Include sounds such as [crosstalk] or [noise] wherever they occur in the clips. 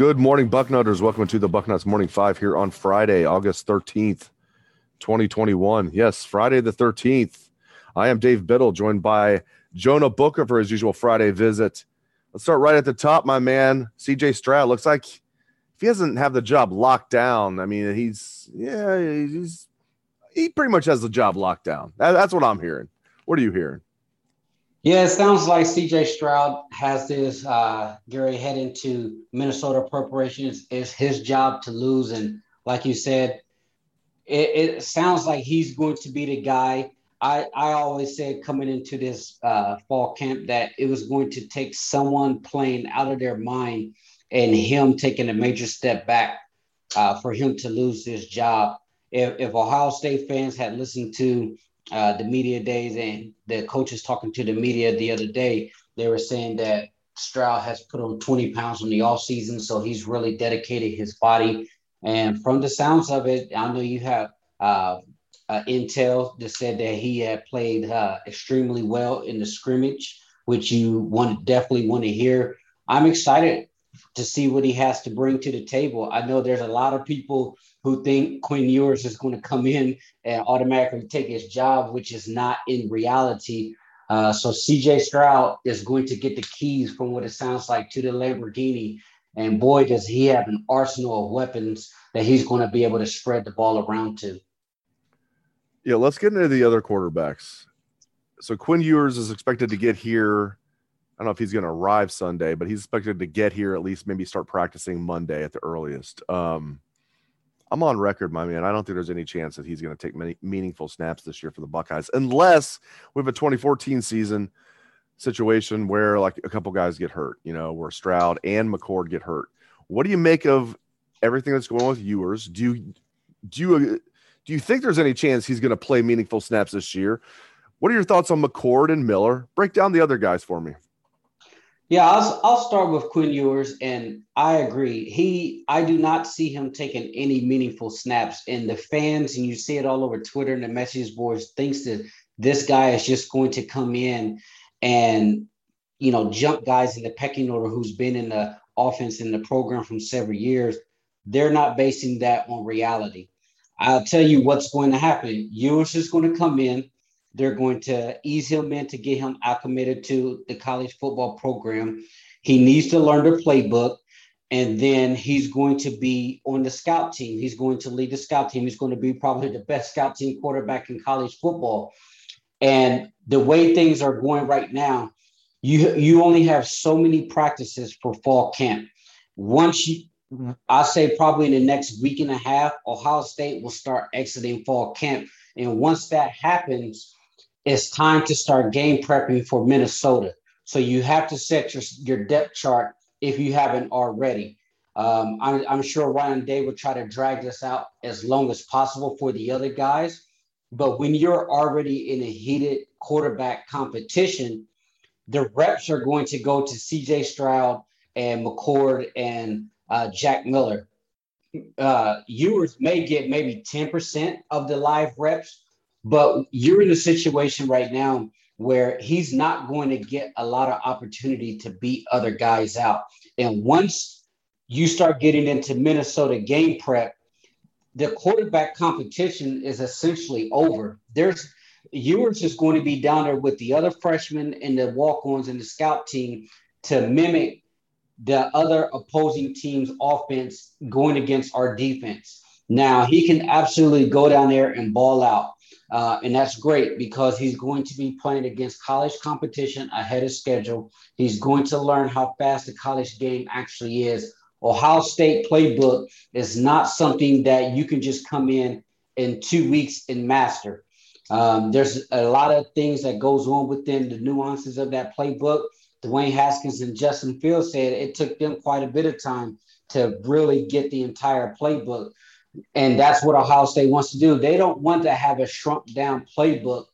Good morning, Bucknutters. Welcome to the Bucknuts Morning Five here on Friday, August 13th, 2021. Yes, Friday the 13th. I am Dave Biddle, joined by Jonah Booker for his usual Friday visit. Let's start right at the top, my man. CJ Stroud looks like if he doesn't have the job locked down, I mean, he's, yeah, he's, he pretty much has the job locked down. That, that's what I'm hearing. What are you hearing? Yeah, it sounds like CJ Stroud has this. Uh, Gary heading to Minnesota preparation is his job to lose, and like you said, it, it, sounds like he's going to be the guy. I I always said coming into this uh, fall camp that it was going to take someone playing out of their mind and him taking a major step back uh, for him to lose this job. If, if Ohio State fans had listened to uh, the media days and the coaches talking to the media the other day, they were saying that Stroud has put on 20 pounds in the off season, so he's really dedicated his body. And from the sounds of it, I know you have uh, uh, intel that said that he had played uh, extremely well in the scrimmage, which you want definitely want to hear. I'm excited to see what he has to bring to the table. I know there's a lot of people who think Quinn Ewers is going to come in and automatically take his job, which is not in reality. Uh, so CJ Stroud is going to get the keys from what it sounds like to the Lamborghini. And boy, does he have an arsenal of weapons that he's going to be able to spread the ball around to. Yeah, let's get into the other quarterbacks. So Quinn Ewers is expected to get here. I don't know if he's going to arrive Sunday, but he's expected to get here at least maybe start practicing Monday at the earliest. Um, I'm on record, my man. I don't think there's any chance that he's going to take many meaningful snaps this year for the Buckeyes, unless we have a 2014 season situation where like a couple guys get hurt, you know, where Stroud and McCord get hurt. What do you make of everything that's going on with Ewers? Do you do you do you think there's any chance he's going to play meaningful snaps this year? What are your thoughts on McCord and Miller? Break down the other guys for me. Yeah, I'll, I'll start with Quinn Ewers, and I agree. He, I do not see him taking any meaningful snaps, and the fans, and you see it all over Twitter and the message boards, thinks that this guy is just going to come in and you know jump guys in the pecking order who's been in the offense in the program from several years. They're not basing that on reality. I'll tell you what's going to happen. Ewers is going to come in they're going to ease him in to get him acclimated to the college football program. He needs to learn the playbook. And then he's going to be on the scout team. He's going to lead the scout team. He's going to be probably the best scout team quarterback in college football. And the way things are going right now, you you only have so many practices for fall camp. Once you, I say probably in the next week and a half, Ohio State will start exiting fall camp. And once that happens, it's time to start game prepping for Minnesota. So you have to set your, your depth chart if you haven't already. Um, I'm, I'm, sure Ryan Day will try to drag this out as long as possible for the other guys. But when you're already in a heated quarterback competition, the reps are going to go to CJ Stroud and McCord and uh, Jack Miller. Uh, Ewers may get maybe 10% of the live reps, but you're in a situation right now where he's not going to get a lot of opportunity to beat other guys out. And once you start getting into Minnesota game prep, the quarterback competition is essentially over. There's Ewers is going to be down there with the other freshmen and the walk-ons and the scout team to mimic the other opposing team's offense going against our defense. Now he can absolutely go down there and ball out. Uh, and that's great because he's going to be playing against college competition ahead of schedule. He's going to learn how fast the college game actually is. Ohio State playbook is not something that you can just come in in two weeks and master. Um, there's a lot of things that goes on within the nuances of that playbook. Dwayne Haskins and Justin Fields said it took them quite a bit of time to really get the entire playbook. And that's what Ohio State wants to do. They don't want to have a shrunk down playbook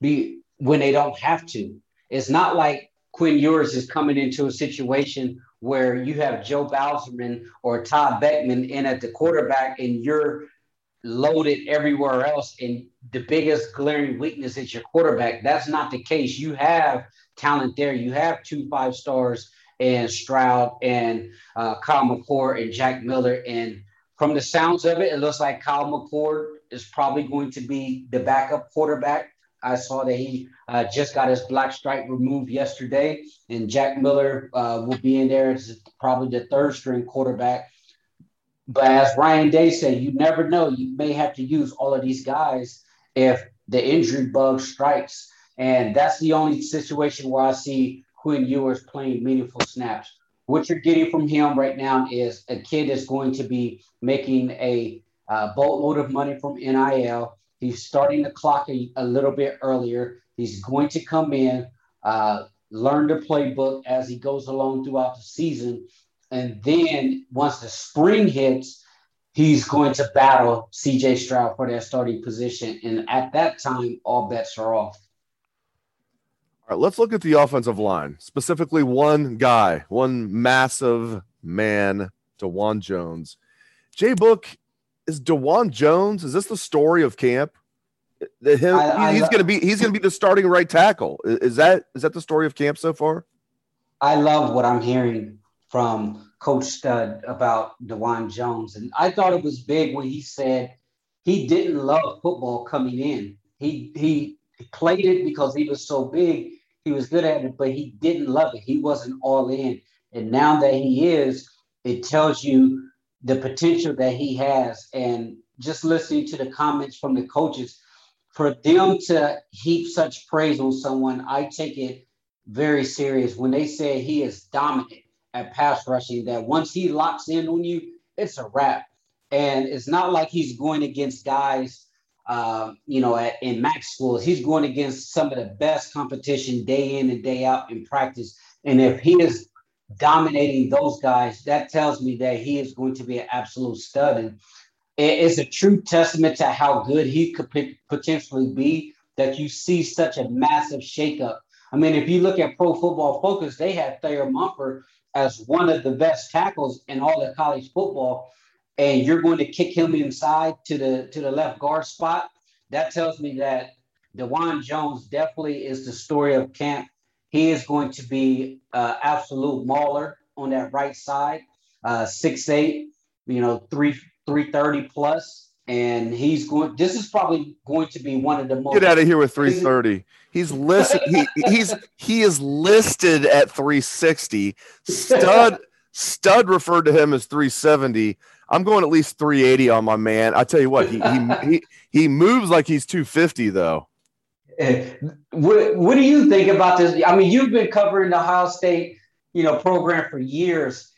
be when they don't have to. It's not like Quinn Ewers is coming into a situation where you have Joe Bauserman or Todd Boeckman in at the quarterback and you're loaded everywhere else and the biggest glaring weakness is your quarterback. That's not the case. You have talent there. You have two five stars and Stroud and uh, Kyle McCord and Jack Miller. And from the sounds of it, it looks like Kyle McCord is probably going to be the backup quarterback. I saw that he uh, just got his black stripe removed yesterday, and Jack Miller uh, will be in there as probably the third string quarterback. But as Ryan Day said, you never know. You may have to use all of these guys if the injury bug strikes. And that's the only situation where I see Quinn Ewers playing meaningful snaps. What you're getting from him right now is a kid that's going to be making a boatload of money from NIL. He's starting the clock a, a little bit earlier. He's going to come in, uh, learn the playbook as he goes along throughout the season. And then once the spring hits, he's going to battle CJ Stroud for that starting position. And at that time, all bets are off. All right, let's look at the offensive line, specifically one guy, one massive man, Dawand Jones. Jay Book, is Dawand Jones, is this the story of camp? Him, I, I, he's gonna be he's gonna be the starting right tackle. Is that is that the story of camp so far? I love what I'm hearing from Coach Stud about Dawand Jones. And I thought it was big when he said he didn't love football coming in. He he played it because he was so big he was good at it, but he didn't love it. He wasn't all in. And now that he is, it tells you the potential that he has. And just listening to the comments from the coaches, for them to heap such praise on someone, I take it very serious. When they say he is dominant at pass rushing, that once he locks in on you, it's a wrap. And it's not like he's going against guys uh, you know, at, in schools. He's going against some of the best competition day in and day out in practice. And if he is dominating those guys, that tells me that he is going to be an absolute stud. And it's a true testament to how good he could potentially be that you see such a massive shakeup. I mean, if you look at Pro Football Focus, they had Thayer Munford as one of the best tackles in all of college football and you're going to kick him inside to the to the left guard spot, that tells me that Dawand Jones definitely is the story of camp. He is going to be uh, absolute mauler on that right side, uh, six eight, you know, three three thirty plus, and he's going. This is probably going to be one of the most. Get out of here with three thirty. He's [laughs] listed. he, he's he is listed at three sixty. Stud Stud referred to him as three seventy. I'm going at least 380 on my man. I tell you what, he he [laughs] he, he moves like he's 250 though. What what do you think about this? I mean, you've been covering the Ohio State, you know, program for years.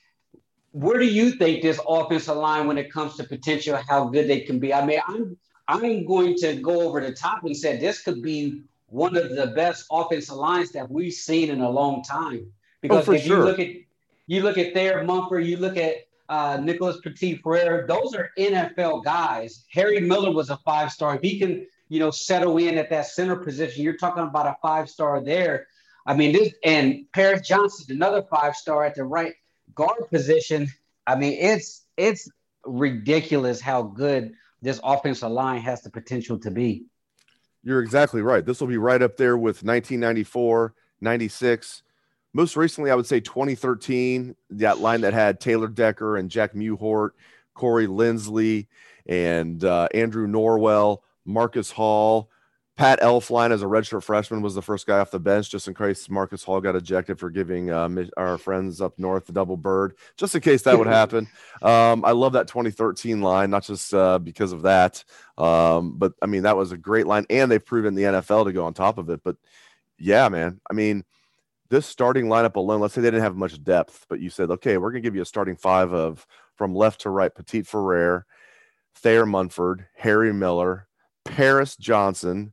Where do you think this offensive line, when it comes to potential, how good they can be? I mean, I'm I'm going to go over the top and say this could be one of the best offensive lines that we've seen in a long time. Oh, because oh, if sure. you look at you look at Thayer Munford, you look at uh, Nicholas Petit Frere, those are NFL guys. Harry Miller was a five star. If he can, you know, settle in at that center position, you're talking about a five star there. I mean, this and Paris Johnson, another five star at the right guard position. I mean, it's it's ridiculous how good this offensive line has the potential to be. You're exactly right. This will be right up there with 1994, 96, most recently, I would say 2013, that line that had Taylor Decker and Jack Mewhort, Corey Linsley, and uh, Andrew Norwell, Marcus Hall. Pat Elflein, as a redshirt freshman, was the first guy off the bench, just in case Marcus Hall got ejected for giving uh, our friends up north the double bird, just in case that would happen. [laughs] Um, I love that 2013 line, not just uh, because of that, um, but I mean, that was a great line, and they've proven the NFL to go on top of it. But yeah, man, I mean, this starting lineup alone, let's say they didn't have much depth, but you said, okay, we're going to give you a starting five of from left to right, Petit Frere, Thayer Munford, Harry Miller, Paris Johnson,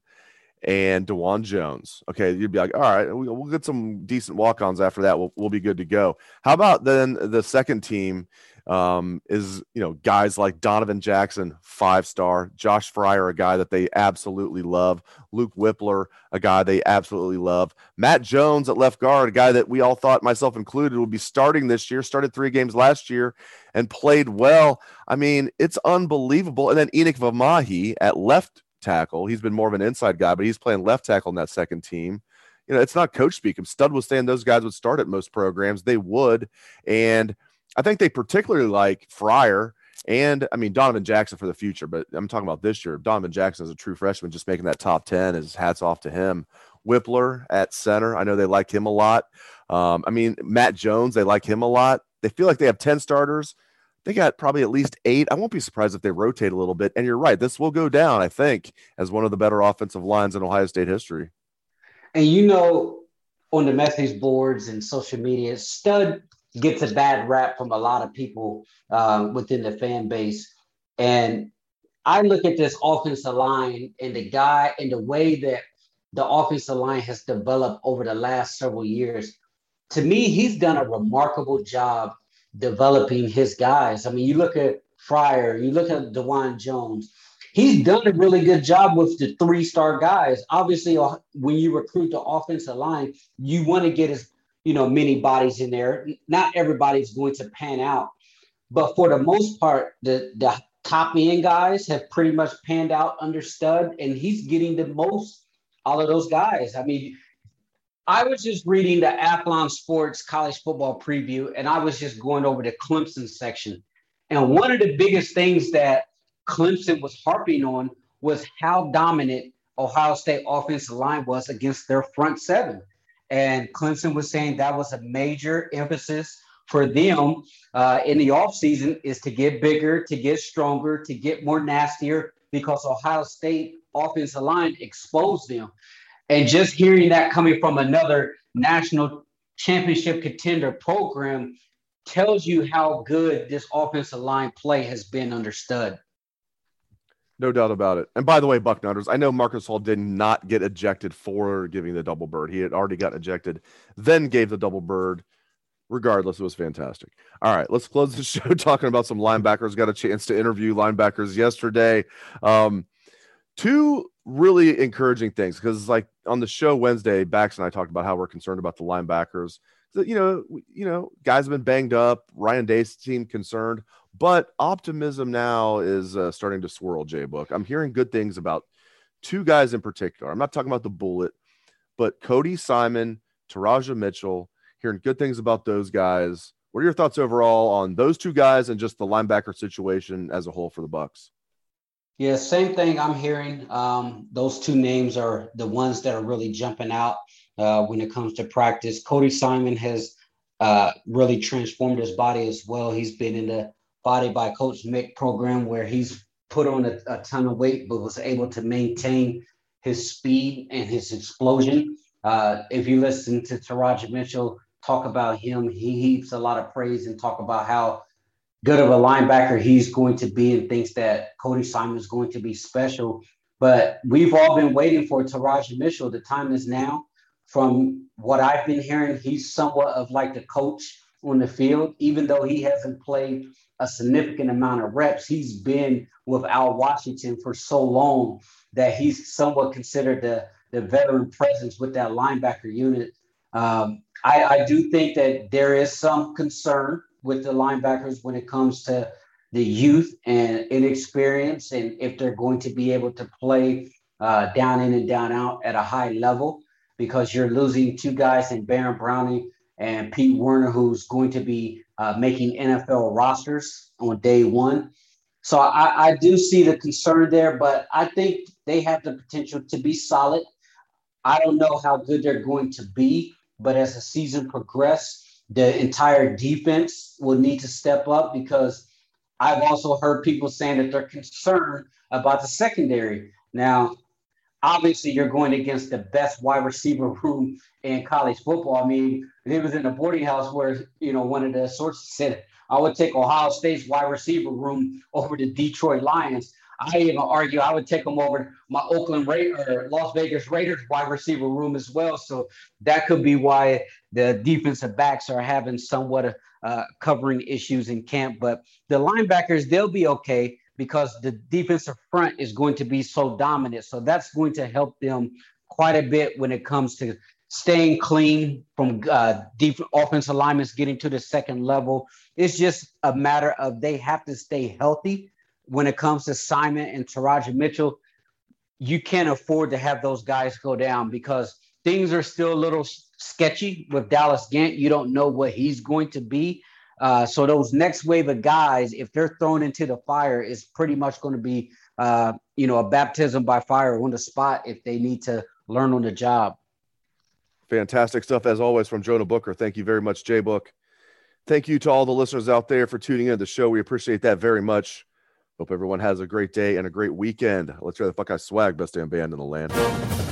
and Dawand Jones. Okay, you'd be like, all right, we'll get some decent walk-ons after that. We'll, we'll be good to go. How about then the second team um, is you know guys like Donovan Jackson, five star, Josh Fryar, a guy that they absolutely love, Luke Wypler, a guy they absolutely love, Matt Jones at left guard, a guy that we all thought, myself included, would be starting this year, started three games last year and played well. I mean, it's unbelievable. And then Enokk Vimahi at left tackle. He's been more of an inside guy, but he's playing left tackle in that second team. You know, it's not coach speak. Stud was saying those guys would start at most programs, they would. And I think they particularly like Fryar and I mean Donovan Jackson for the future, but I'm talking about this year. Donovan Jackson is a true freshman, just making that top 10 is hats off to him. Wypler at center. I know they like him a lot. Um, I mean, Matt Jones, they like him a lot. They feel like they have 10 starters they got probably at least eight. I won't be surprised if they rotate a little bit. And you're right, this will go down, I think, as one of the better offensive lines in Ohio State history. And you know, on the message boards and social media, Stud gets a bad rap from a lot of people um, within the fan base. And I look at this offensive line and the guy and the way that the offensive line has developed over the last several years. To me, he's done a remarkable job developing his guys. I mean, you look at Fryar, you look at Dawand Jones. He's done a really good job with the three star guys. Obviously, uh, when you recruit the offensive line, you want to get as you know many bodies in there. Not everybody's going to pan out, but for the most part, the the top end guys have pretty much panned out under stud, and he's getting the most out of those guys. I mean, I was just reading the Athlon Sports college football preview, and I was just going over the Clemson section. And one of the biggest things that Clemson was harping on was how dominant Ohio State offensive line was against their front seven. And Clemson was saying that was a major emphasis for them uh, in the offseason is to get bigger, to get stronger, to get more nastier because Ohio State offensive line exposed them. And just hearing that coming from another national championship contender program tells you how good this offensive line play has been under Stud. No doubt about it. And by the way, Bucknutters, I know Marcus Hall did not get ejected for giving the double bird. He had already got ejected, then gave the double bird. Regardless, it was fantastic. All right, let's close the [laughs] show talking about some linebackers. Got a chance to interview linebackers yesterday. Um, two really encouraging things because like on the show Wednesday, Bax and I talked about how we're concerned about the linebackers. So, you know, you know, guys have been banged up. Ryan Day's team concerned, but optimism now is uh, starting to swirl. Jay Book, I'm hearing good things about two guys in particular. I'm not talking about the bullet, but Cody Simon, Teradja Mitchell. Hearing good things about those guys. What are your thoughts overall on those two guys and just the linebacker situation as a whole for the Bucks? Yeah, same thing I'm hearing. Um, those two names are the ones that are really jumping out uh, when it comes to practice. Cody Simon has uh, really transformed his body as well. He's been in the Body by Coach Mick program where he's put on a, a ton of weight, but was able to maintain his speed and his explosion. Uh, if you listen to Teradja Mitchell talk about him, he heaps a lot of praise and talk about how good of a linebacker he's going to be and thinks that Cody Simon is going to be special. But we've all been waiting for Teradja Mitchell. The time is now. From what I've been hearing, he's somewhat of like the coach on the field, even though he hasn't played a significant amount of reps. He's been with Al Washington for so long that he's somewhat considered the, the veteran presence with that linebacker unit. Um, I, I do think that there is some concern with the linebackers when it comes to the youth and inexperience and if they're going to be able to play uh, down in and down out at a high level because you're losing two guys in Baron Browning and Pete Werner, who's going to be uh, making NFL rosters on day one. So I, I do see the concern there, but I think they have the potential to be solid. I don't know how good they're going to be, but as the season progresses, the entire defense will need to step up because I've also heard people saying that they're concerned about the secondary. Now, obviously you're going against the best wide receiver room in college football. I mean, it was in a boarding house where, you know, one of the sources said, I would take Ohio State's wide receiver room over the Detroit Lions. I even argue I would take them over my Oakland Raiders or Las Vegas Raiders wide receiver room as well. So that could be why the defensive backs are having somewhat of uh, covering issues in camp. But the linebackers, they'll be okay because the defensive front is going to be so dominant. So that's going to help them quite a bit when it comes to staying clean from uh, deep offensive alignments getting to the second level. It's just a matter of they have to stay healthy when it comes to Simon and Teradja Mitchell. You can't afford to have those guys go down because things are still a little sketchy with Dallas Gant. You don't know what he's going to be. Uh, so those next wave of guys, if they're thrown into the fire, is pretty much going to be, uh, you know, a baptism by fire on the spot if they need to learn on the job. Fantastic stuff as always from Jonah Booker. Thank you very much, Jay Book. Thank you to all the listeners out there for tuning in to the show. We appreciate that very much. Hope everyone has a great day and a great weekend. Let's try the fuck I swag, best damn band in the land.